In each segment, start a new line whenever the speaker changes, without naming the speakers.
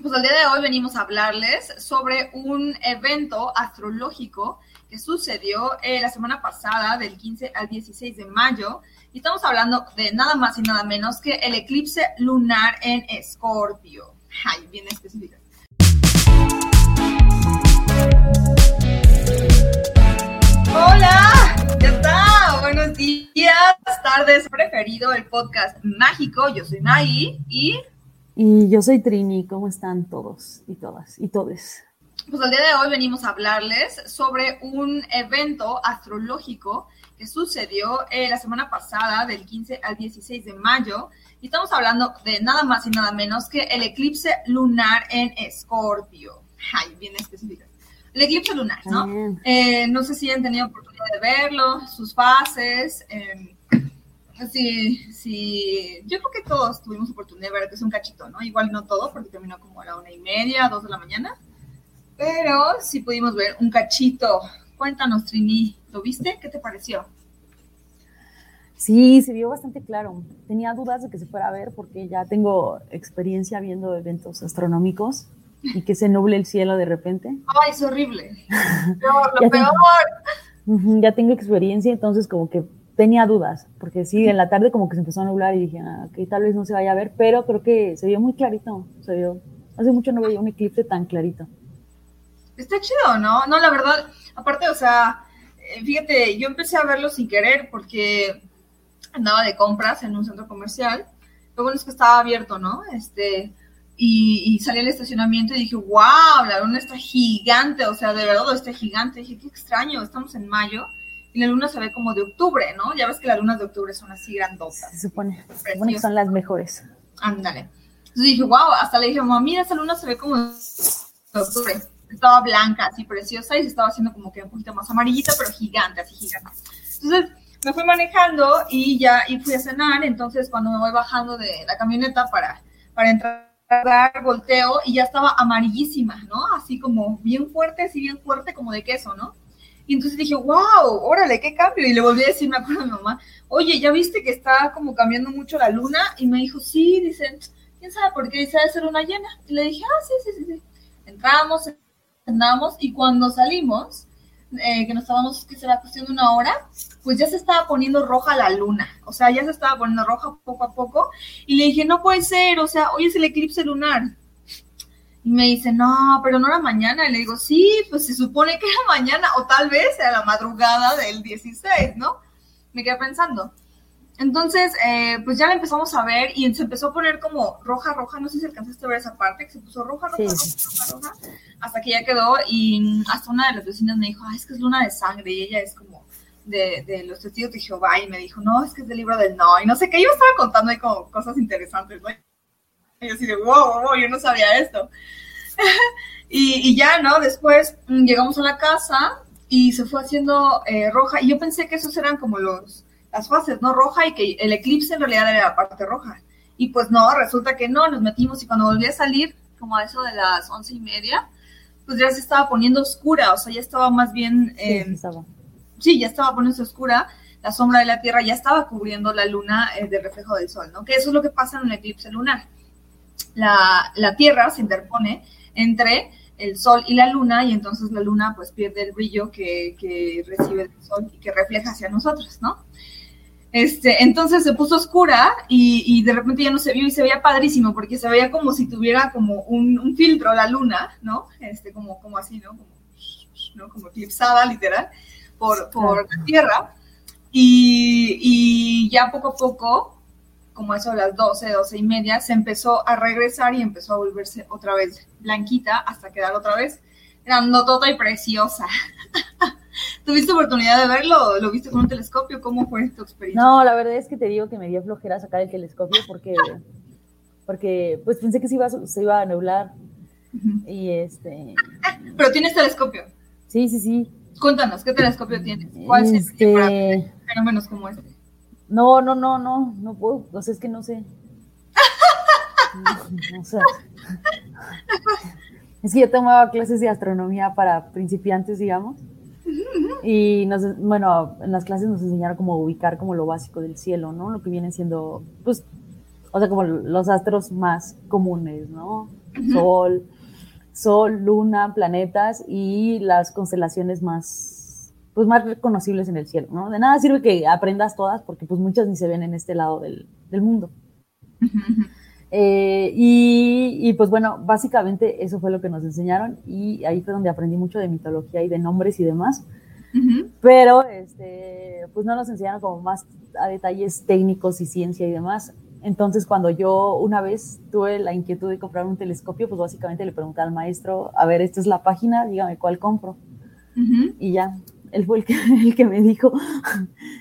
Pues el día de hoy venimos a hablarles sobre un evento astrológico que sucedió eh, la semana pasada, del 15 al 16 de mayo. Y estamos hablando de nada más y nada menos que el eclipse lunar en Escorpio. Ay, bien específica. Hola, ¿qué tal? Buenos días, tardes, preferido el podcast mágico. Yo soy Nay y...
Y yo soy Trini, ¿cómo están todos y todas y todes?
Pues el día de hoy venimos a hablarles sobre un evento astrológico que sucedió eh, la semana pasada, del 15 al 16 de mayo. Y estamos hablando de nada más y nada menos que el eclipse lunar en Escorpio. Ay, bien específica. El eclipse lunar, ¿no? Eh, no sé si han tenido oportunidad de verlo, sus fases. Eh, Sí, sí, yo creo que todos tuvimos oportunidad de ver que es un cachito, ¿no? Igual no todo, porque terminó como a la una y media, dos de la mañana, pero sí pudimos ver un cachito. Cuéntanos, Trini, ¿lo viste? ¿Qué te pareció?
Sí, se vio bastante claro. Tenía dudas de que se fuera a ver porque ya tengo experiencia viendo eventos astronómicos y que se nuble el cielo de repente.
Ay, es horrible. lo peor.
ya tengo experiencia, entonces como que tenía dudas, porque sí, en la tarde como que se empezó a nublar y dije, ah, que tal vez no se vaya a ver, pero creo que se vio muy clarito, se vio, hace mucho no veía un eclipse tan clarito.
Está chido, ¿no? No, la verdad, aparte, o sea, eh, fíjate, yo empecé a verlo sin querer porque andaba de compras en un centro comercial, lo bueno es que estaba abierto, ¿no? Este, y, y, salí al estacionamiento y dije, wow, la luna está gigante, o sea, de verdad está gigante. dije, qué extraño, estamos en mayo y la luna se ve como de octubre, ¿no? Ya ves que las lunas de octubre son así grandotas.
Se supone, se supone que son las mejores.
Ándale. Entonces dije, wow, hasta le dije, mamá, mira, esa luna se ve como de octubre. Estaba blanca, así preciosa, y se estaba haciendo como que un poquito más amarillita, pero gigante, así gigante. Entonces me fui manejando y ya y fui a cenar, entonces cuando me voy bajando de la camioneta para, para entrar volteo y ya estaba amarillísima, ¿no? Así como bien fuerte, así bien fuerte, como de queso, ¿no? Y entonces dije, wow, órale, qué cambio. Y le volví a decir, me acuerdo a mi mamá, oye, ¿ya viste que está como cambiando mucho la luna? Y me dijo, sí, dicen, ¿quién sabe por qué? Dice, debe ser una llena. Y le dije, ah, sí, sí, sí, sí. Entramos, andamos, y cuando salimos, eh, que nos estábamos, que será cuestión de una hora, pues ya se estaba poniendo roja la luna. O sea, ya se estaba poniendo roja poco a poco. Y le dije, no puede ser, o sea, hoy es el eclipse lunar. Y me dice, no, pero no era mañana. Y le digo, sí, pues se supone que era mañana, o tal vez era la madrugada del 16, ¿no? Me quedé pensando. Entonces, eh, pues ya la empezamos a ver y se empezó a poner como roja, roja, no sé si alcanzaste a ver esa parte, que se puso roja, roja, roja, roja, hasta que ya quedó y hasta una de las vecinas me dijo, ah, es que es luna de sangre y ella es como de, de los testigos de Jehová y me dijo, no, es que es del libro del no, y no sé qué, yo estaba contando ahí como cosas interesantes, ¿no? Y yo así de, wow, wow, yo no sabía esto. y, ya, ¿no? Después mm, llegamos a la casa y se fue haciendo eh, roja. Y yo pensé que esos eran como los, las fases, ¿no? Roja y que el eclipse en realidad era la parte roja. Y pues no, resulta que no, nos metimos y cuando volví a salir, como a eso de las once y media, pues ya se estaba poniendo oscura, o sea, ya estaba más bien...
Eh, sí, estaba.
sí, ya estaba poniéndose oscura, la sombra de la Tierra ya estaba cubriendo la luna eh, del reflejo del Sol, ¿no? Que eso es lo que pasa en un eclipse lunar la, la Tierra se interpone entre el Sol y la Luna y entonces la Luna pues pierde el brillo que, que recibe el Sol y que refleja hacia nosotros, ¿no? Este, entonces se puso oscura y, y, de repente ya no se vio y se veía padrísimo porque se veía como si tuviera como un, un filtro la luna, ¿no? Este, como, como así, ¿no? Como, ¿no? como eclipsada literal por, por la Tierra. Y, y ya poco a poco como eso a las 12, 12 y media, se empezó a regresar y empezó a volverse otra vez blanquita hasta quedar otra vez grandotota y preciosa. ¿Tuviste oportunidad de verlo? ¿Lo viste con un telescopio? ¿Cómo fue tu experiencia?
No, la verdad es que te digo que me dio flojera sacar el telescopio porque, porque pues pensé que se iba, se iba a nublar. Y este.
Pero tienes telescopio.
Sí, sí, sí.
Cuéntanos, ¿qué telescopio tienes? ¿Cuál es el este fenómenos como este?
No, no, no, no, no puedo, o sea, es que no sé. No, sé. Es que yo tomaba clases de astronomía para principiantes, digamos. Y nos, bueno, en las clases nos enseñaron cómo ubicar como lo básico del cielo, ¿no? Lo que viene siendo, pues, o sea, como los astros más comunes, ¿no? Sol, Sol, Luna, planetas y las constelaciones más, pues más reconocibles en el cielo, ¿no? De nada sirve que aprendas todas porque pues muchas ni se ven en este lado del, mundo. Eh, y, pues bueno, básicamente eso fue lo que nos enseñaron y ahí fue donde aprendí mucho de mitología y de nombres y demás. Pero este, pues no nos enseñaron como más a detalles técnicos y ciencia y demás. Entonces, cuando yo una vez tuve la inquietud de comprar un telescopio, pues básicamente le pregunté al maestro, a ver, esta es la página, dígame cuál compro. Y ya, él fue el que, el que me dijo,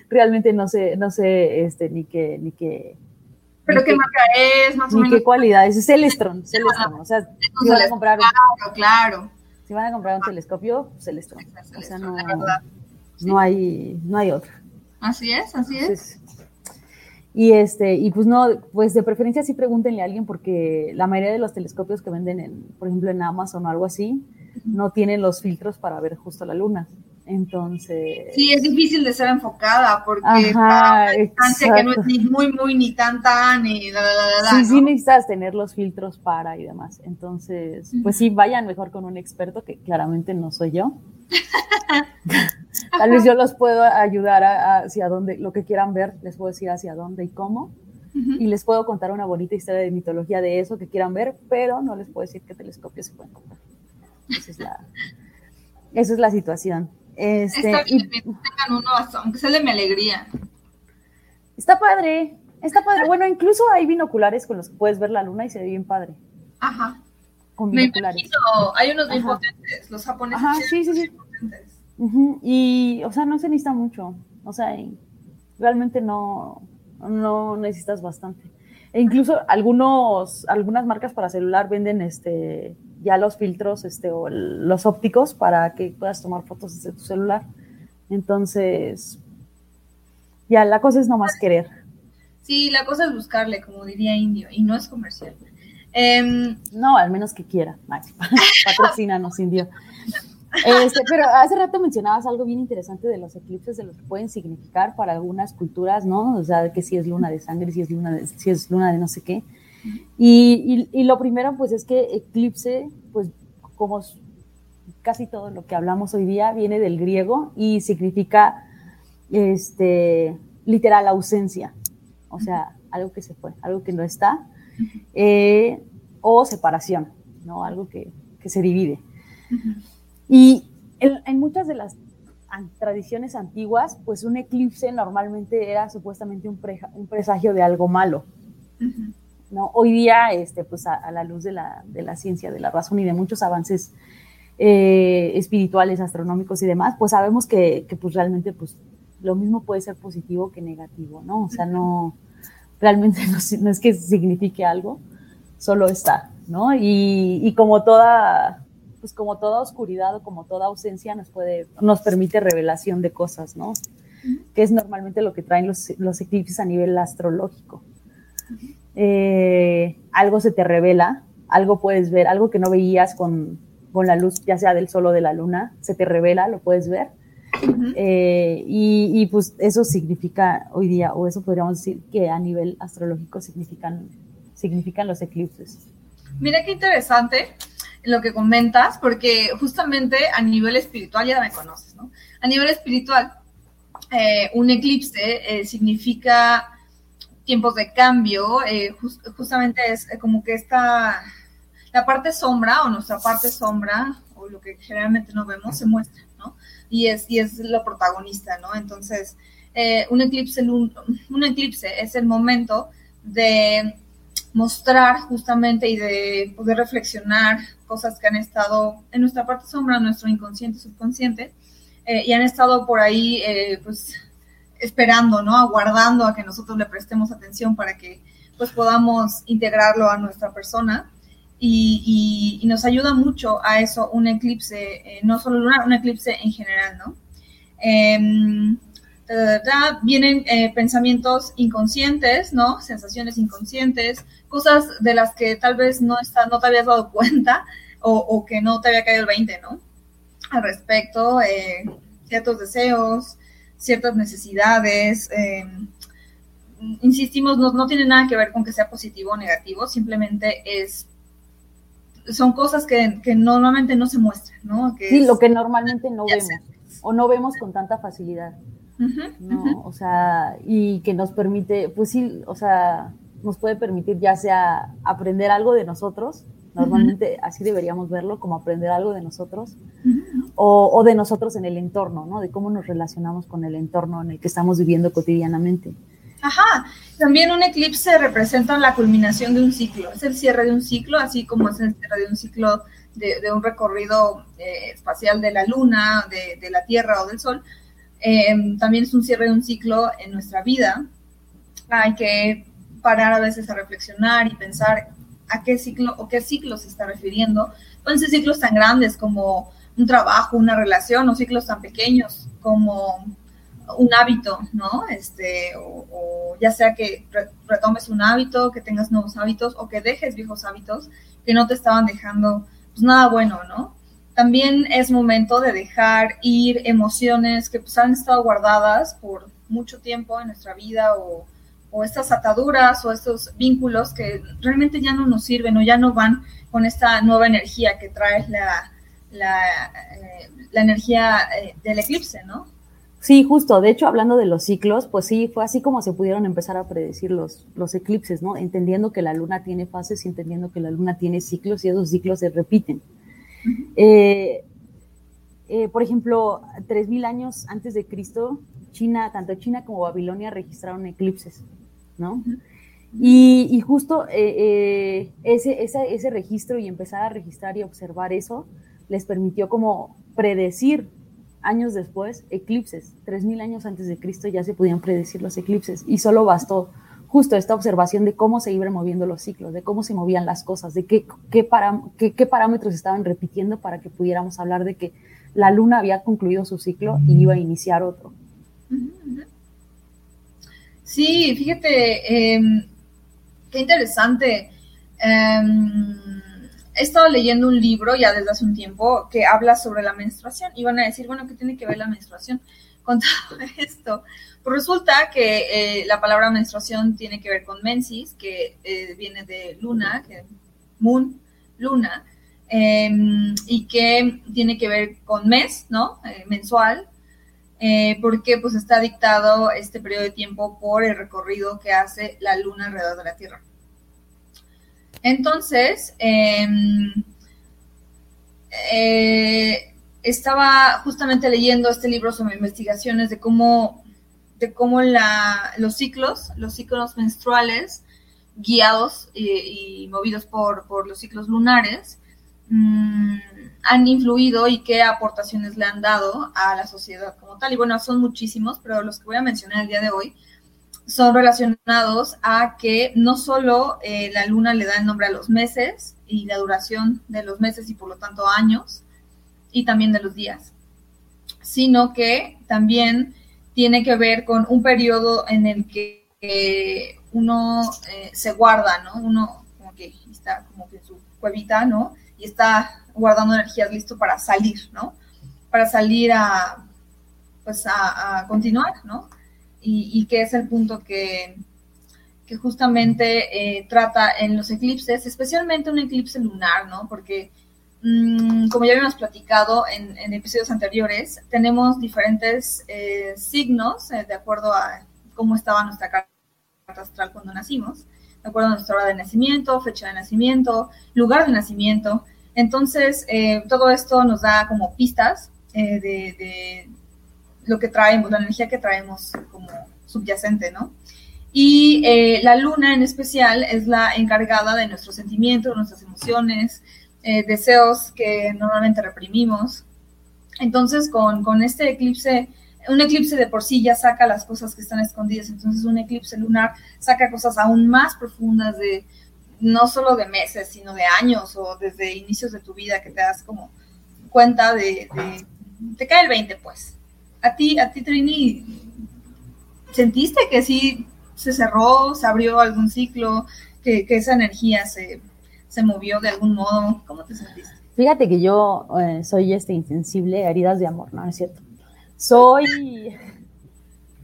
realmente no sé, no sé este, ni qué, ni qué.
¿Pero qué marca es, más
o menos? Ni qué cualidad, es Celestron, Celestron, o sea, si van a comprar...
Claro, claro.
Si van a comprar un telescopio, Celestron. O sea, no, no hay, no hay otra.
Así es, así es.
Y este, y pues no, pues de preferencia sí pregúntenle a alguien porque la mayoría de los telescopios que venden en, por ejemplo, en Amazon o algo así, no tienen los filtros para ver justo la luna. Entonces.
Sí, es difícil de ser enfocada porque Ajá, distancia que no es ni muy, muy, ni tan, tan, ni la, la, la,
Sí, sí necesitas tener los filtros para y demás. Entonces, pues sí, vayan mejor con un experto, que claramente no soy yo. Tal vez yo los puedo ayudar hacia dónde, lo que quieran ver, les puedo decir hacia dónde y cómo. Y les puedo contar una bonita historia de mitología de eso que quieran ver, pero no les puedo decir qué telescopio se pueden comprar. Esa es la, esa es la situación. Este,
está bien, tengan uno, aunque sea de mi alegría.
Está padre, está padre. Bueno, incluso hay binoculares con los que puedes ver la luna y se ve bien padre.
Ajá. Con binoculares. hay unos bien potentes, los japoneses. Ajá, sí, sí, sí.
Y, o sea, no se necesita mucho. O sea, realmente no, no necesitas bastante. E incluso algunos, algunas marcas para celular venden este ya los filtros este, o los ópticos para que puedas tomar fotos desde tu celular. Entonces, ya la cosa es nomás querer.
Sí, la cosa es buscarle, como diría Indio, y no es comercial.
Em, no, al menos que quiera. Patrocínanos, Indio. Este, pero hace rato mencionabas algo bien interesante de los eclipses, de lo que pueden significar para algunas culturas, ¿no? O sea, que si es luna de sangre, si es luna de, si es luna de no sé qué. Y, y, lo primero, pues, es que eclipse, pues, como casi todo lo que hablamos hoy día, viene del griego y significa, este, literal, ausencia. O sea, algo que se fue, algo que no está, eh, o separación, ¿no? Algo que, que se divide. Y en, muchas de las tradiciones antiguas, pues un eclipse normalmente era supuestamente un, presagio de algo malo. ¿No? Hoy día, este, pues a, la luz de la, de la, ciencia, de la razón y de muchos avances eh, espirituales, astronómicos y demás, pues sabemos que, que, pues realmente pues lo mismo puede ser positivo que negativo, ¿no? O sea, no, realmente no, es que signifique algo, solo está, ¿no? Y, y como toda pues como toda oscuridad o como toda ausencia nos puede, nos permite revelación de cosas, ¿no? Que es normalmente lo que traen los, los eclipses a nivel astrológico. Eh, algo se te revela, algo puedes ver, algo que no veías con, con, la luz, ya sea del sol o de la luna, se te revela, lo puedes ver. Eh, y, y, pues eso significa hoy día, o eso podríamos decir que a nivel astrológico significan, significan los eclipses.
Mira qué interesante lo que comentas, porque justamente a nivel espiritual ya me conoces, ¿no? A nivel espiritual, eh, un eclipse eh, significa tiempos de cambio, eh, justamente es como que esta, la parte sombra o nuestra parte sombra, o lo que generalmente no vemos, se muestra, ¿no? Y es, y es lo protagonista, ¿no? Entonces, un, eclipse, un eclipse es el momento de mostrar justamente y de poder reflexionar cosas que han estado en nuestra parte sombra, nuestro inconsciente, subconsciente, eh, y han estado por ahí, eh, pues, esperando, ¿no? Aguardando a que nosotros le prestemos atención para que, pues, podamos integrarlo a nuestra persona. Y, nos ayuda mucho a eso un eclipse, eh, no solo lunar, un eclipse en general, ¿no? Em, vienen pensamientos inconscientes, ¿no? Sensaciones inconscientes, cosas de las que tal vez no, está, no te habías dado cuenta o, que no te había caído el 20, ¿no? Al respecto, eh, ciertos deseos, ciertas necesidades. Eh, insistimos, no, no tiene nada que ver con que sea positivo o negativo, simplemente es son cosas que, que, normalmente no se muestran, ¿no? Que
sí, lo que normalmente no vemos o no vemos con tanta facilidad. ¿no? O sea, y que nos permite, pues sí, o sea, nos puede permitir ya sea aprender algo de nosotros, normalmente así deberíamos verlo, como aprender algo de nosotros, o, o, de nosotros en el entorno, ¿no? De cómo nos relacionamos con el entorno en el que estamos viviendo cotidianamente.
Ajá, también un eclipse representa la culminación de un ciclo, es el cierre de un ciclo, así como es el cierre de un ciclo de, un recorrido eh, espacial de la Luna, de, la Tierra o del Sol. Em, también es un cierre de un ciclo en nuestra vida. Hay que parar a veces a reflexionar y pensar a qué ciclo o qué ciclo se está refiriendo. Pueden ser ciclos tan grandes como un trabajo, una relación, o ciclos tan pequeños como un hábito, ¿no? Este, o, ya sea que retomes un hábito, que tengas nuevos hábitos o que dejes viejos hábitos que no te estaban dejando pues nada bueno, ¿no? También es momento de dejar ir emociones que pues han estado guardadas por mucho tiempo en nuestra vida o, o estas ataduras o estos vínculos que realmente ya no nos sirven o ya no van con esta nueva energía que trae la, la, eh, la energía eh, del eclipse, ¿no?
Sí, justo. De hecho, hablando de los ciclos, pues sí, fue así como se pudieron empezar a predecir los, los eclipses, ¿no? Entendiendo que la luna tiene fases y entendiendo que la luna tiene ciclos y esos ciclos se repiten. Eh, eh, por ejemplo, 3.000 años antes de Cristo, China, tanto China como Babilonia registraron eclipses, ¿no? y, justo eh, ese, ese, ese registro y empezar a registrar y observar eso les permitió como predecir años después, eclipses. 3.000 años antes de Cristo ya se podían predecir los eclipses y solo bastó justo esta observación de cómo se iban moviendo los ciclos, de cómo se movían las cosas, de qué, qué, parámetros estaban repitiendo para que pudiéramos hablar de que la luna había concluido su ciclo y iba a iniciar otro.
Sí, fíjate, em, qué interesante. Em, he estado leyendo un libro ya desde hace un tiempo que habla sobre la menstruación y van a decir, bueno, ¿qué tiene que ver la menstruación con todo esto? Pues resulta que eh, la palabra menstruación tiene que ver con mensis, que eh, viene de luna, que moon, luna, em, y que tiene que ver con mes, ¿no? Eh, porque pues está dictado este periodo de tiempo por el recorrido que hace la luna alrededor de la Tierra. Entonces, em, eh, estaba justamente leyendo este libro sobre investigaciones de cómo, de cómo los ciclos, los ciclos menstruales, guiados y, movidos por, los ciclos lunares, mm, han influido y qué aportaciones le han dado a la sociedad como tal. Y bueno, son muchísimos, pero los que voy a mencionar el día de hoy son relacionados a que no solo eh, la luna le da el nombre a los meses y la duración de los meses y por lo tanto años y también de los días, sino que también tiene que ver con un periodo en el que uno eh, se guarda, ¿no? Uno como que está como que en su cuevita, ¿no? Y está guardando energías listo para salir, ¿no? Para salir a, pues a continuar, ¿no? y, que es el punto que, que justamente eh, trata en los eclipses, especialmente un eclipse lunar, ¿no? Porque, mm, como ya habíamos platicado en, episodios anteriores, tenemos diferentes eh, signos eh, de acuerdo a cómo estaba nuestra carta astral cuando nacimos, de acuerdo a nuestra hora de nacimiento, fecha de nacimiento, lugar de nacimiento. Entonces, todo esto nos da como pistas de, lo que traemos, la energía que traemos como subyacente, ¿no? Y eh, la luna en especial es la encargada de nuestros sentimientos, nuestras emociones, eh, deseos que normalmente reprimimos. Entonces, con, con, este eclipse, un eclipse de por sí ya saca las cosas que están escondidas, entonces un eclipse lunar saca cosas aún más profundas de no solo de meses, sino de años o desde inicios de tu vida que te das como cuenta de, te cae el 20, pues a ti, a ti, Trini, ¿sentiste que sí se cerró, se abrió algún ciclo, que, esa energía se, movió de algún modo? ¿Cómo te sentiste?
Fíjate que yo eh, soy este insensible heridas de amor, ¿no? es cierto. Soy,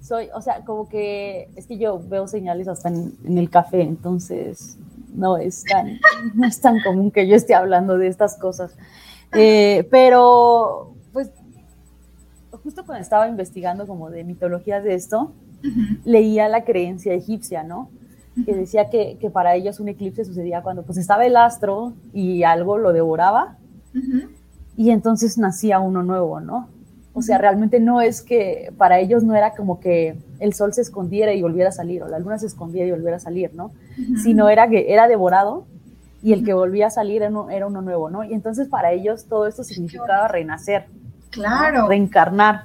soy, o sea, como que es que yo veo señales hasta en, el café, entonces no es tan, no es tan común que yo esté hablando de estas cosas. Eh, pero, pues, justo cuando estaba investigando como de mitologías de esto, leía la creencia egipcia, ¿no? Que decía que, que, para ellos un eclipse sucedía cuando pues estaba el astro y algo lo devoraba y entonces nacía uno nuevo, ¿no? O sea, realmente no es que para ellos no era como que el sol se escondiera y volviera a salir, o la luna se escondiera y volviera a salir, ¿no? Sino era que era devorado y el que volvía a salir era uno, nuevo, ¿no? Y entonces para ellos todo esto significaba renacer.
Claro.
Reencarnar,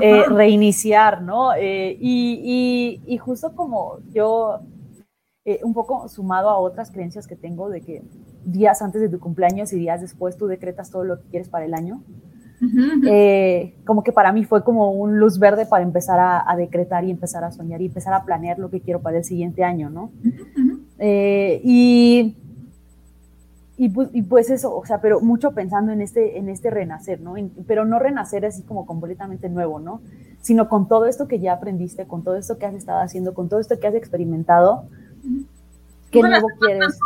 eh, reiniciar, ¿no? Eh, y, y, justo como yo, eh, un poco sumado a otras creencias que tengo de que días antes de tu cumpleaños y días después tú decretas todo lo que quieres para el año, eh, como que para mí fue como un luz verde para empezar a, decretar y empezar a soñar y empezar a planear lo que quiero para el siguiente año, ¿no? Eh, y, y, pues, y, pues, eso, o sea, pero mucho pensando en este, en este renacer, ¿no? pero no renacer así como completamente nuevo, ¿no? Sino con todo esto que ya aprendiste, con todo esto que has estado haciendo, con todo esto que has experimentado, ¿qué nuevo quieres?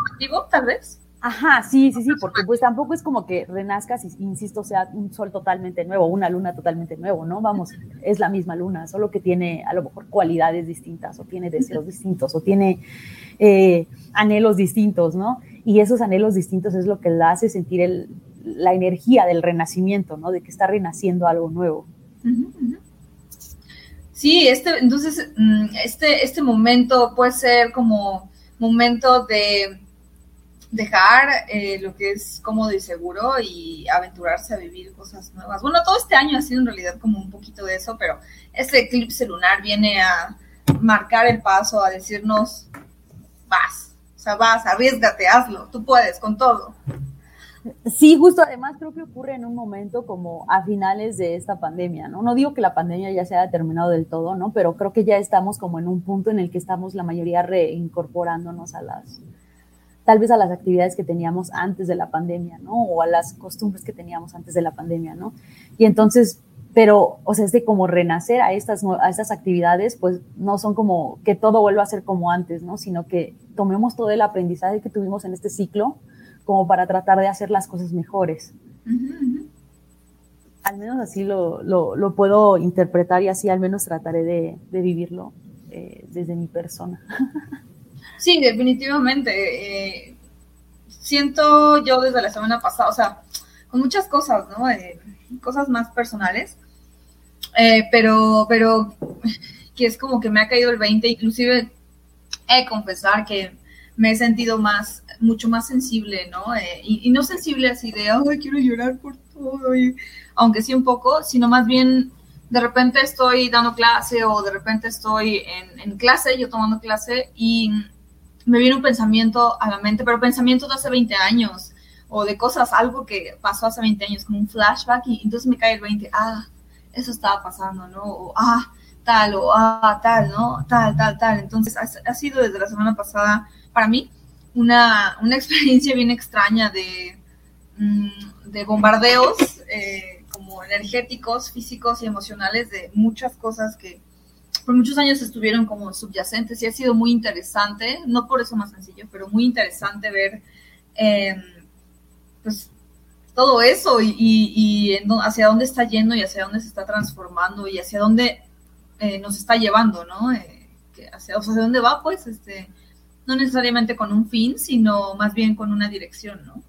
tal vez?
Ajá, sí, sí, sí, porque pues tampoco es como que renazcas y, insisto, sea un sol totalmente nuevo, una luna totalmente nuevo, ¿no? Vamos, es la misma luna, solo que tiene a lo mejor cualidades distintas, o tiene deseos distintos, o tiene eh, anhelos distintos, ¿no? Y esos anhelos distintos es lo que la hace sentir la energía del renacimiento, ¿no? De que está renaciendo algo nuevo.
Sí, este, entonces, mm, este, este momento puede ser como momento de dejar eh, lo que es cómodo y seguro y aventurarse a vivir cosas nuevas. Bueno, todo este año ha sido en realidad como un poquito de eso, pero este eclipse lunar viene a marcar el paso, a decirnos, vas, o sea, vas, arriesgate, hazlo, tú puedes con todo.
Sí, justo además creo que ocurre en un momento como a finales de esta pandemia, ¿no? No digo que la pandemia ya se haya terminado del todo, ¿no? Pero creo que ya estamos como en un punto en el que estamos la mayoría reincorporándonos a las, tal vez a las actividades que teníamos antes de la pandemia, ¿no? O a las costumbres que teníamos antes de la pandemia, ¿no? Y entonces, pero, o sea, es de como renacer a estas, a estas actividades, pues no son como que todo vuelva a ser como antes, ¿no? Sino que tomemos todo el aprendizaje que tuvimos en este ciclo como para tratar de hacer las cosas mejores. Al menos así lo, lo, puedo interpretar y así al menos trataré de, de vivirlo eh, desde mi persona.
Sí, definitivamente. Eh, siento yo desde la semana pasada, o sea, con muchas cosas, ¿no? Eh, cosas más personales, eh, pero, pero que es como que me ha caído el 20, inclusive he de confesar que me he sentido más, mucho más sensible, ¿no? Y, no sensible así de, ay, quiero llorar por todo, aunque sí un poco, sino más bien de repente estoy dando clase o de repente estoy en, en clase, yo tomando clase y me viene un pensamiento a la mente, pero pensamiento de hace 20 años o de cosas, algo que pasó hace 20 años, como un flashback, y entonces me cae el 20, ah, eso estaba pasando, ¿no? O ah, tal, o ah, tal, ¿no? Tal, tal, tal. Entonces ha, sido desde la semana pasada para mí una, una experiencia bien extraña de, mm, de bombardeos eh, como energéticos, físicos y emocionales de muchas cosas que por muchos años estuvieron como subyacentes y ha sido muy interesante, no por eso más sencillo, pero muy interesante ver em, pues todo eso y, hacia dónde está yendo y hacia dónde se está transformando y hacia dónde eh, nos está llevando, ¿no? Eh, hacia, o sea, hacia dónde va, pues, este, no necesariamente con un fin, sino más bien con una dirección, ¿no?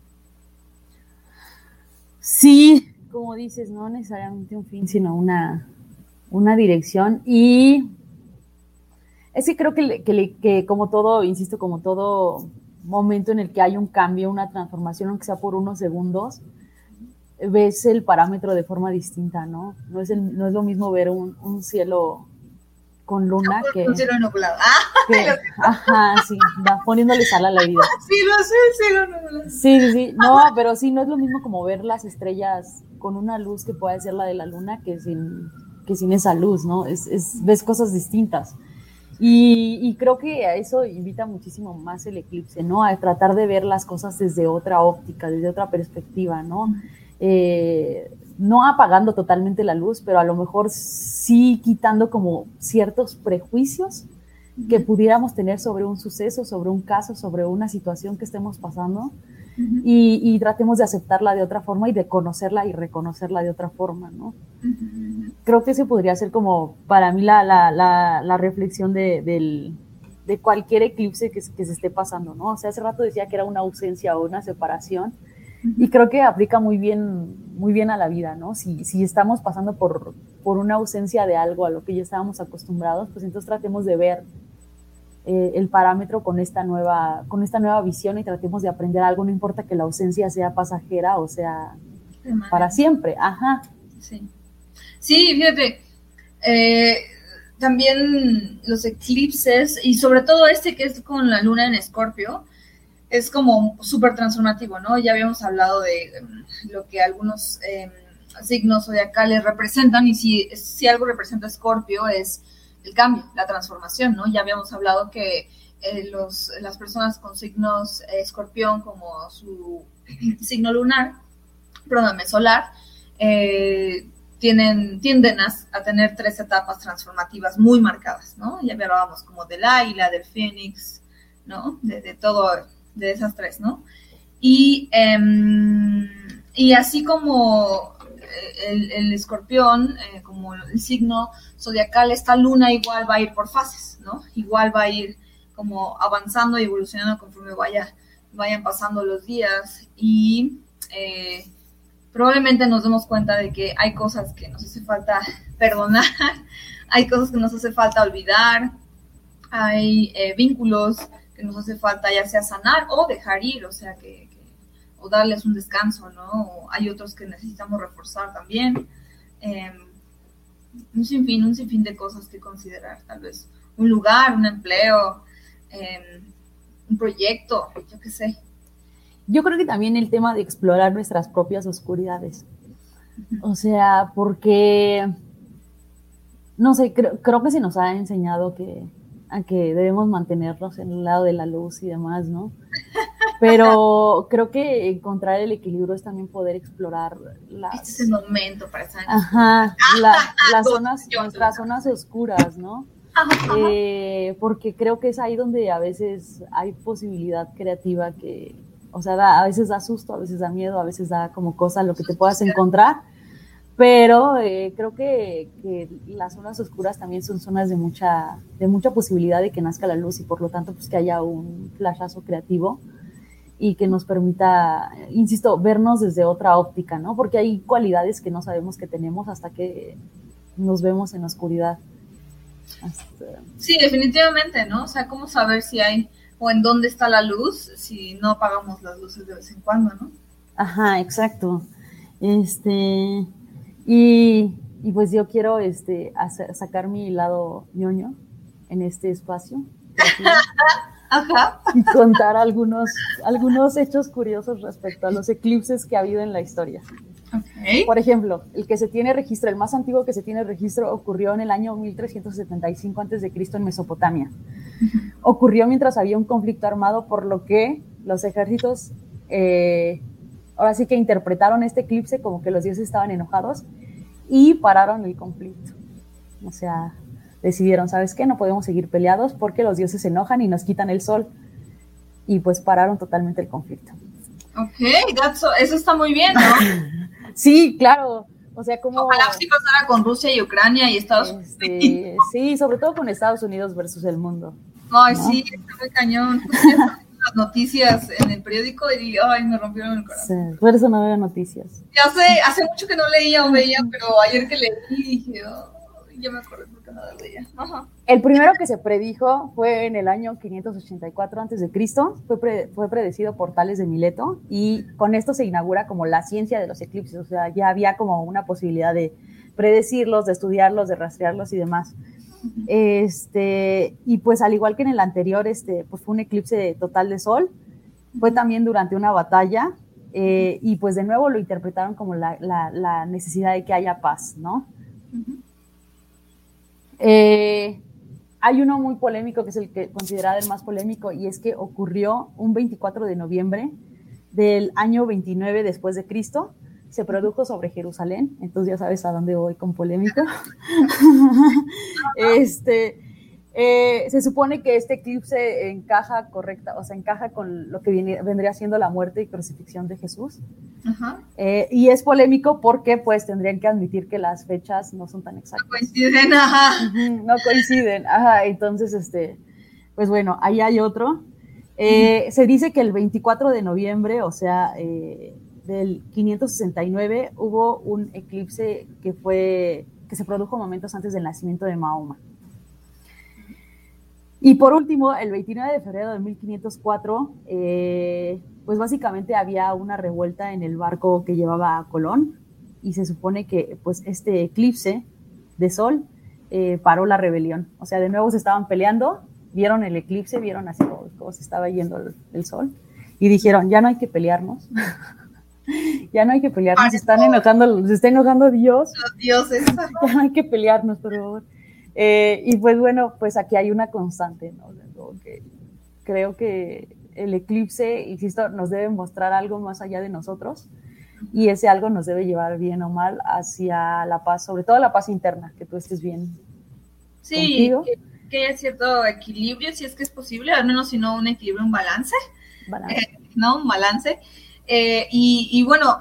Sí, como dices, no necesariamente un fin, sino una, una dirección y es que creo que, que, como todo, insisto, como todo momento en el que hay un cambio, una transformación, aunque sea por unos segundos, ves el parámetro de forma distinta, ¿no? No es, no es lo mismo ver un, cielo con luna que...
Un cielo nublado.
Ah, ajá, sí, va poniéndole sal a la vida.
Sí, lo sé, cielo nublado.
Sí, sí, sí. No, pero sí, no es lo mismo como ver las estrellas con una luz que puede ser la de la luna que sin que sin esa luz, ¿no? Es, ves cosas distintas. Y, creo que a eso invita muchísimo más el eclipse, ¿no? A tratar de ver las cosas desde otra óptica, desde otra perspectiva, ¿no? Eh, no apagando totalmente la luz, pero a lo mejor sí quitando como ciertos prejuicios que pudiéramos tener sobre un suceso, sobre un caso, sobre una situación que estemos pasando y, tratemos de aceptarla de otra forma y de conocerla y reconocerla de otra forma, ¿no? Creo que ese podría ser como para mí la, la, la, reflexión de, del, de cualquier eclipse que, que, se esté pasando, ¿no? O sea, hace rato decía que era una ausencia o una separación y creo que aplica muy bien, muy bien a la vida, ¿no? Si, si estamos pasando por, por una ausencia de algo a lo que ya estábamos acostumbrados, pues entonces tratemos de ver eh, el parámetro con esta, nueva, con esta nueva visión y tratemos de aprender algo, no importa que la ausencia sea pasajera o sea para siempre. Ajá.
Sí, sí fíjate, eh, también los eclipses y sobre todo este que es con la luna en escorpio, es como súper transformativo, ¿no? Ya habíamos hablado de mm, lo que algunos eh, signos zodiacales representan y si, si algo representa escorpio es el cambio, la transformación, ¿no? Ya habíamos hablado que eh, los, las personas con signos escorpión como su signo lunar, perdón, solar, eh, tienen, tienden a, tener tres etapas transformativas muy marcadas, ¿no? Ya hablábamos como del águila, del fénix, ¿no? De, todo, de esas tres, ¿no? Y, em, y así como el, escorpión, como el signo zodiacal, esta luna igual va a ir por fases, ¿no? Igual va a ir como avanzando y evolucionando conforme vaya, vayan pasando los días y eh, probablemente nos demos cuenta de que hay cosas que nos hace falta perdonar, hay cosas que nos hace falta olvidar, hay eh, vínculos que nos hace falta ya sea sanar o dejar ir, o sea, que, darles un descanso, ¿no? O hay otros que necesitamos reforzar también. Em, un sinfín, un sinfín de cosas que considerar, tal vez un lugar, un empleo, em, un proyecto, yo qué sé.
Yo creo que también el tema de explorar nuestras propias oscuridades. O sea, porque, no sé, creo, creo que se nos ha enseñado que, a que debemos mantenernos en el lado de la luz y demás, ¿no? Pero creo que encontrar el equilibrio es también poder explorar
las... Este es el momento para estar
Ajá, las zonas, nuestras zonas oscuras, ¿no? Eh, porque creo que es ahí donde a veces hay posibilidad creativa que, o sea, a veces da susto, a veces da miedo, a veces da como cosa lo que te puedas encontrar, pero eh, creo que, que, las zonas oscuras también son zonas de mucha, de mucha posibilidad de que nazca la luz y por lo tanto pues que haya un flashazo creativo y que nos permita, insisto, vernos desde otra óptica, ¿no? Porque hay cualidades que no sabemos que tenemos hasta que nos vemos en la oscuridad.
Sí, definitivamente, ¿no? O sea, ¿cómo saber si hay o en dónde está la luz si no apagamos las luces de vez en cuando, ¿no?
Ajá, exacto. Este, y, y pues yo quiero este, sacar mi lado ñoño en este espacio. y contar algunos, algunos hechos curiosos respecto a los eclipses que ha habido en la historia. Por ejemplo, el que se tiene registro, el más antiguo que se tiene registro ocurrió en el año 1375 a.C. en Mesopotamia. Ocurrió mientras había un conflicto armado, por lo que los ejércitos eh, ahora sí que interpretaron este eclipse como que los dioses estaban enojados y pararon el conflicto. O sea, decidieron, ¿sabes qué? No podemos seguir peleados porque los dioses se enojan y nos quitan el sol. Y pues pararon totalmente el conflicto.
Ok, eso está muy bien, ¿no?
sí, claro. O sea, como...
Ojalá sí pasara con Rusia y Ucrania y Estados
este, Unidos. sí, sobre todo con Estados Unidos versus el mundo.
Ay, sí, está muy cañón. las noticias en el periódico y ay, me rompieron el corazón. Sí,
por eso no veo noticias.
Ya sé, hace mucho que no leía o veía, pero ayer que leí dije, ya me acuerdo.
El primero que se predijo fue en el año 584 a.C., fue, fue predecido por Tales de Mileto y con esto se inaugura como la ciencia de los eclipses, o sea, ya había como una posibilidad de predecirlos, de estudiarlos, de rastrearlos y demás. Este, y pues al igual que en el anterior, este, pues fue un eclipse total de sol, fue también durante una batalla eh, y pues de nuevo lo interpretaron como la, la, necesidad de que haya paz, ¿no? Eh, hay uno muy polémico que es el que considerado el más polémico y es que ocurrió un 24 de noviembre del año 29 después de Cristo. Se produjo sobre Jerusalén, entonces ya sabes a dónde voy con polémico. este, Eh, se supone que este eclipse encaja correcta, o sea, encaja con lo que vendría siendo la muerte y crucifixión de Jesús. Eh, y es polémico porque pues tendrían que admitir que las fechas no son tan exactas.
No coinciden, ajá.
no coinciden, ajá. Entonces, este, pues bueno, ahí hay otro. Eh, se dice que el 24 de noviembre, o sea, del 569, hubo un eclipse que fue, que se produjo momentos antes del nacimiento de Mahoma. Y por último, el 29 de febrero de 1504, eh, pues básicamente había una revuelta en el barco que llevaba a Colón y se supone que pues este eclipse de sol eh, paró la rebelión. O sea, de nuevo se estaban peleando, vieron el eclipse, vieron así cómo, se estaba yendo el, sol y dijeron, ya no hay que pelearnos. ya no hay que pelearnos, se están enojando, se está enojando Dios.
Los dioses.
ya no hay que pelearnos, por favor. Eh, y pues bueno, pues aquí hay una constante, ¿no? Que creo que el eclipse, insisto, nos debe mostrar algo más allá de nosotros y ese algo nos debe llevar bien o mal hacia la paz, sobre todo la paz interna, que tú estés bien.
Sí, que, haya cierto equilibrio, si es que es posible, al menos si no un equilibrio, un balance. Eh, ¿No? Un balance. Eh, y, y bueno,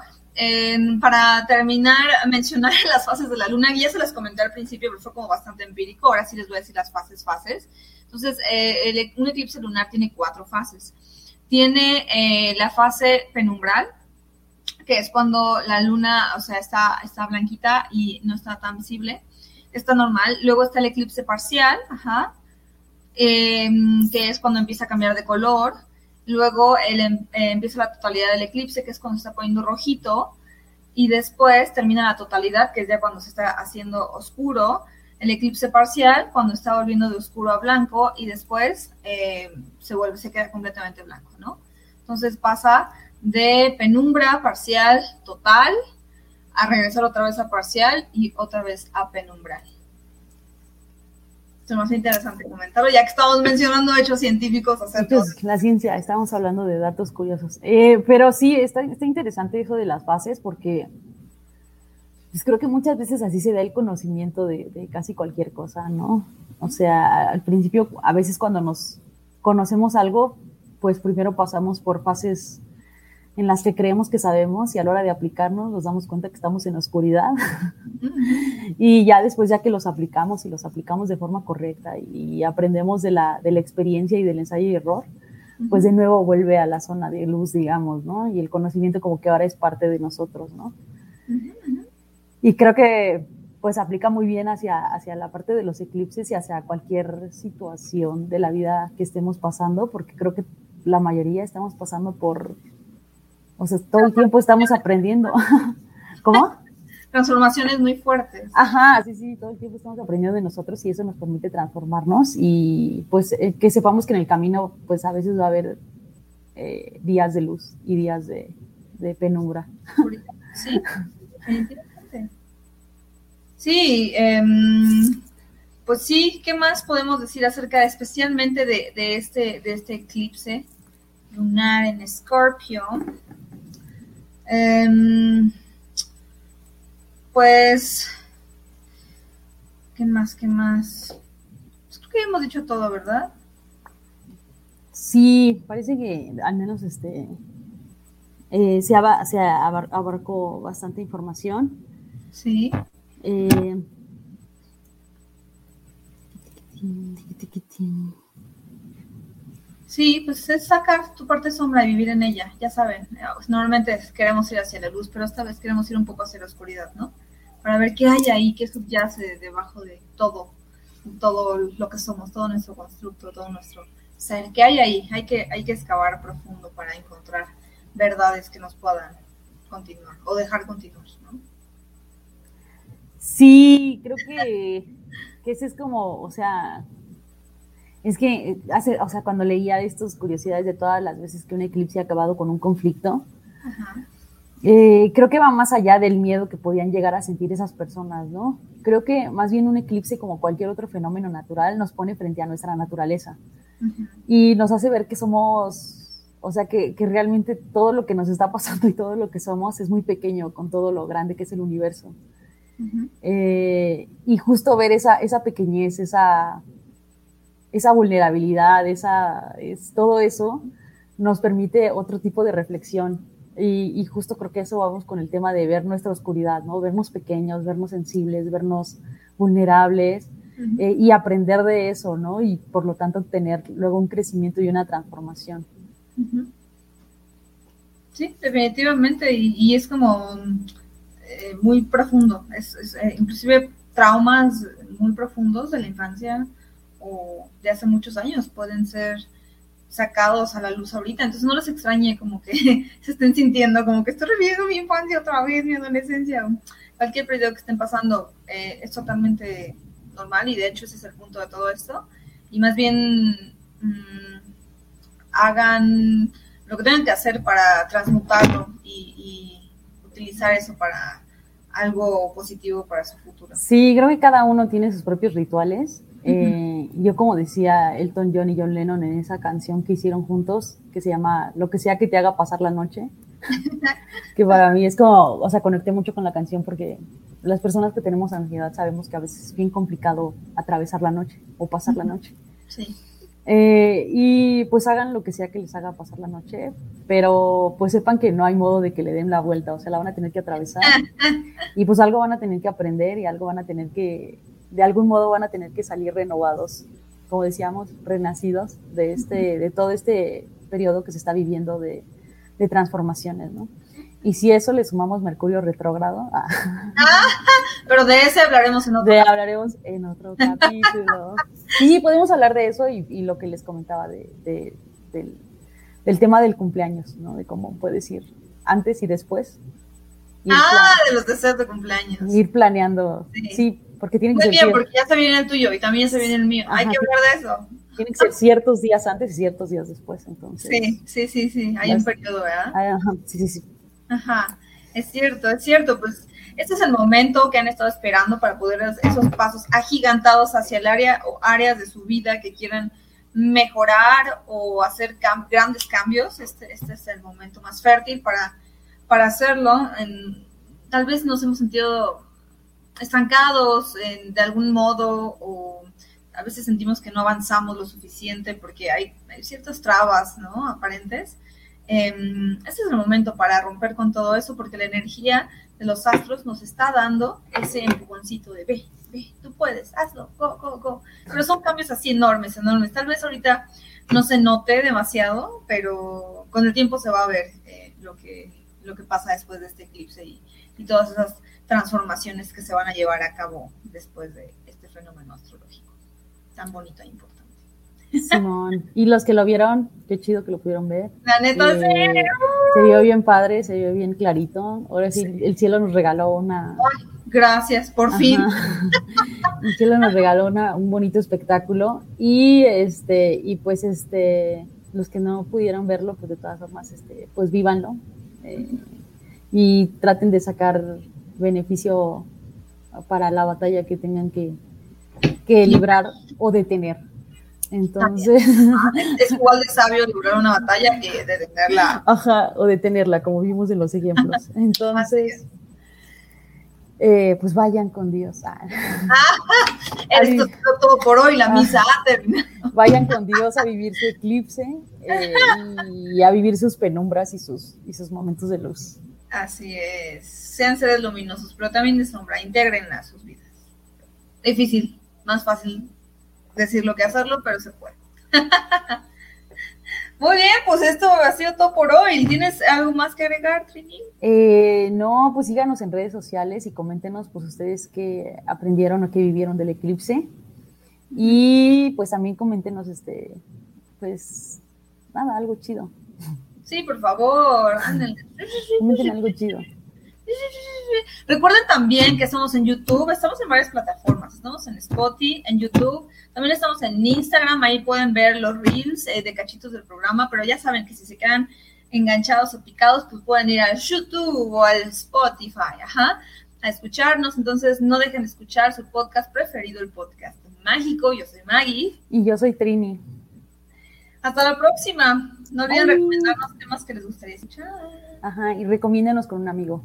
para terminar, mencionar las fases de la luna, ya se las comenté al principio, pero fue como bastante empírico, ahora sí les voy a decir las fases, fases. Entonces, eh, un eclipse lunar tiene cuatro fases. Tiene eh, la fase penumbral, que es cuando la luna, o sea, está, está blanquita y no está tan visible. Está normal. Luego está el eclipse parcial, em, que es cuando empieza a cambiar de color. Luego em, eh, empieza la totalidad del eclipse, que es cuando se está poniendo rojito. Y después termina la totalidad, que es ya cuando se está haciendo oscuro. El eclipse parcial, cuando está volviendo de oscuro a blanco. Y después eh, se vuelve, se queda completamente blanco, ¿no? Entonces pasa de penumbra parcial total a regresar otra vez a parcial y otra vez a penumbral se me hace interesante comentarlo, ya que estamos mencionando hechos científicos acerca
La ciencia, estamos hablando de datos curiosos. Eh, pero sí, está, está interesante eso de las fases porque pues creo que muchas veces así se da el conocimiento de, de, casi cualquier cosa, ¿no? O sea, al principio, a veces cuando nos conocemos algo, pues primero pasamos por fases en las que creemos que sabemos y a la hora de aplicarnos nos damos cuenta que estamos en oscuridad. y ya después, ya que los aplicamos y los aplicamos de forma correcta y aprendemos de la, de la experiencia y del ensayo y error, pues de nuevo vuelve a la zona de luz, digamos, ¿no? Y el conocimiento como que ahora es parte de nosotros, ¿no? Y creo que pues aplica muy bien hacia, hacia la parte de los eclipses y hacia cualquier situación de la vida que estemos pasando, porque creo que la mayoría estamos pasando por o sea, todo el tiempo estamos aprendiendo. ¿Cómo?
Transformaciones muy fuertes.
Ajá, sí, sí, todo el tiempo estamos aprendiendo de nosotros y eso nos permite transformarnos y pues eh, que sepamos que en el camino pues a veces va a haber eh, días de luz y días de, penumbra.
Sí, Sí, em, pues sí, ¿qué más podemos decir acerca especialmente de, de, este, de este eclipse lunar en Escorpio? Em, pues, ¿qué más? ¿Qué más? Pues creo que hemos dicho todo, ¿verdad?
Sí, parece que al menos este eh, se, abarcó bastante información.
Sí.
Eh,
Sí, pues es sacar tu parte sombra y vivir en ella, ya saben. Normalmente queremos ir hacia la luz, pero esta vez queremos ir un poco hacia la oscuridad, ¿no? Para ver qué hay ahí, qué subyace debajo de todo, todo lo que somos, todo nuestro constructo, todo nuestro ser. ¿Qué hay ahí? Hay que, hay que excavar profundo para encontrar verdades que nos puedan continuar o dejar continuar, ¿no?
Sí, creo que, que ese es como, o sea, es que eh, hace, o sea, cuando leía estas curiosidades de todas las veces que un eclipse ha acabado con un conflicto, eh, creo que va más allá del miedo que podían llegar a sentir esas personas, ¿no? Creo que más bien un eclipse, como cualquier otro fenómeno natural, nos pone frente a nuestra naturaleza y nos hace ver que somos, o sea, que, que, realmente todo lo que nos está pasando y todo lo que somos es muy pequeño con todo lo grande que es el universo. Eh, y justo ver esa, esa pequeñez, esa esa vulnerabilidad, esa, es, todo eso nos permite otro tipo de reflexión. Y, justo creo que eso vamos con el tema de ver nuestra oscuridad, ¿no? Vernos pequeños, vernos sensibles, vernos vulnerables eh, y aprender de eso, ¿no? Y por lo tanto tener luego un crecimiento y una transformación.
Sí, definitivamente, y, es como eh, muy profundo, es, eh, inclusive traumas muy profundos de la infancia o de hace muchos años pueden ser sacados a la luz ahorita, entonces no les extrañe como que se estén sintiendo como que estoy reviviendo mi infancia otra vez, mi adolescencia, cualquier periodo que estén pasando eh, es totalmente normal y de hecho ese es el punto de todo esto. Y más bien mm, hagan lo que tengan que hacer para transmutarlo y, utilizar eso para algo positivo para su futuro.
Sí, creo que cada uno tiene sus propios rituales eh, yo como decía Elton John y John Lennon en esa canción que hicieron juntos, que se llama Lo que sea que te haga pasar la noche, que para mí es como, o sea, conecté mucho con la canción porque las personas que tenemos ansiedad sabemos que a veces es bien complicado atravesar la noche o pasar la noche. Sí. Eh, y pues hagan lo que sea que les haga pasar la noche, pero pues sepan que no hay modo de que le den la vuelta, o sea, la van a tener que atravesar y pues algo van a tener que aprender y algo van a tener que, de algún modo van a tener que salir renovados, como decíamos, renacidos de, este, de todo este periodo que se está viviendo de, transformaciones, ¿no? Y si eso le sumamos Mercurio retrógrado.
Ah, pero de ese hablaremos en otro
De hablaremos en otro capítulo. sí, podemos hablar de eso y, lo que les comentaba de, del, tema del cumpleaños, ¿no? De cómo puedes ir antes y después.
ah, de los deseos de cumpleaños.
Ir planeando. sí porque tiene
que Muy bien, porque ya se viene el tuyo y también se viene el mío. Hay que hablar de eso.
Tienen que ser ciertos días antes y ciertos días después, entonces.
Sí, sí, sí, sí. Hay un periodo, ¿verdad?
Ajá, sí, sí, sí.
Ajá, es cierto, es cierto. Pues este es el momento que han estado esperando para poder hacer esos pasos agigantados hacia el área o áreas de su vida que quieran mejorar o hacer grandes cambios. Este, este es el momento más fértil para, para hacerlo. En, tal vez nos hemos sentido estancados de algún modo o a veces sentimos que no avanzamos lo suficiente porque hay, ciertas trabas, ¿no? Aparentes. Em, este es el momento para romper con todo eso porque la energía de los astros nos está dando ese empujoncito de ve, ve, tú puedes, hazlo, go, go, go. Pero son cambios así enormes, enormes. Tal vez ahorita no se note demasiado, pero con el tiempo se va a ver eh, lo, que, lo que pasa después de este eclipse y, y todas esas transformaciones que se van a llevar a cabo después de este fenómeno astrológico tan bonito e importante.
Simón. Y los que lo vieron, qué chido que lo pudieron ver.
La neta,
eh, Se vio bien padre, se vio bien clarito. Ahora sí, el cielo nos regaló una.
gracias, por fin.
el cielo nos regaló una, un bonito espectáculo. Y este, y pues este, los que no pudieron verlo, pues de todas formas, este, pues vívanlo. Eh, y traten de sacar beneficio para la batalla que tengan que, que librar o detener. Entonces.
Es igual de sabio librar una batalla que detenerla.
Ajá, o detenerla, como vimos en los ejemplos. Entonces. Eh, pues vayan con Dios. Ah.
Esto es todo por hoy, la misa
Vayan con Dios a vivir su eclipse eh, y a vivir sus penumbras y sus, y sus momentos de luz.
Así es. Sean seres luminosos, pero también de sombra. Integrenla a sus vidas. Difícil, más fácil decirlo que hacerlo, pero se puede. Muy bien, pues esto ha sido todo por hoy. ¿Tienes algo más que agregar, Trini?
Eh, no, pues síganos en redes sociales y coméntenos, pues ustedes qué aprendieron o qué vivieron del eclipse. Y pues también coméntenos, este, pues nada, algo chido.
Sí, por favor,
Comenten algo chido.
Recuerden también que estamos en YouTube, estamos en varias plataformas, estamos en Spotify, en YouTube, también estamos en Instagram, ahí pueden ver los reels eh, de cachitos del programa, pero ya saben que si se quedan enganchados o picados, pues pueden ir al YouTube o al Spotify, ajá, a escucharnos, entonces no dejen de escuchar su podcast preferido, el podcast mágico, yo soy Maggie.
Y yo soy Trini.
Hasta la próxima. No olviden recomendarnos temas que les gustaría escuchar.
Ajá, y recomiéndenos con un amigo.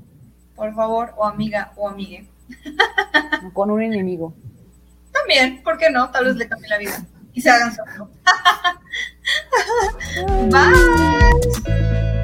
Por favor, o amiga o amigue.
con un enemigo.
También, ¿por qué no? Tal vez le cambie la vida. y se hagan solo. Bye.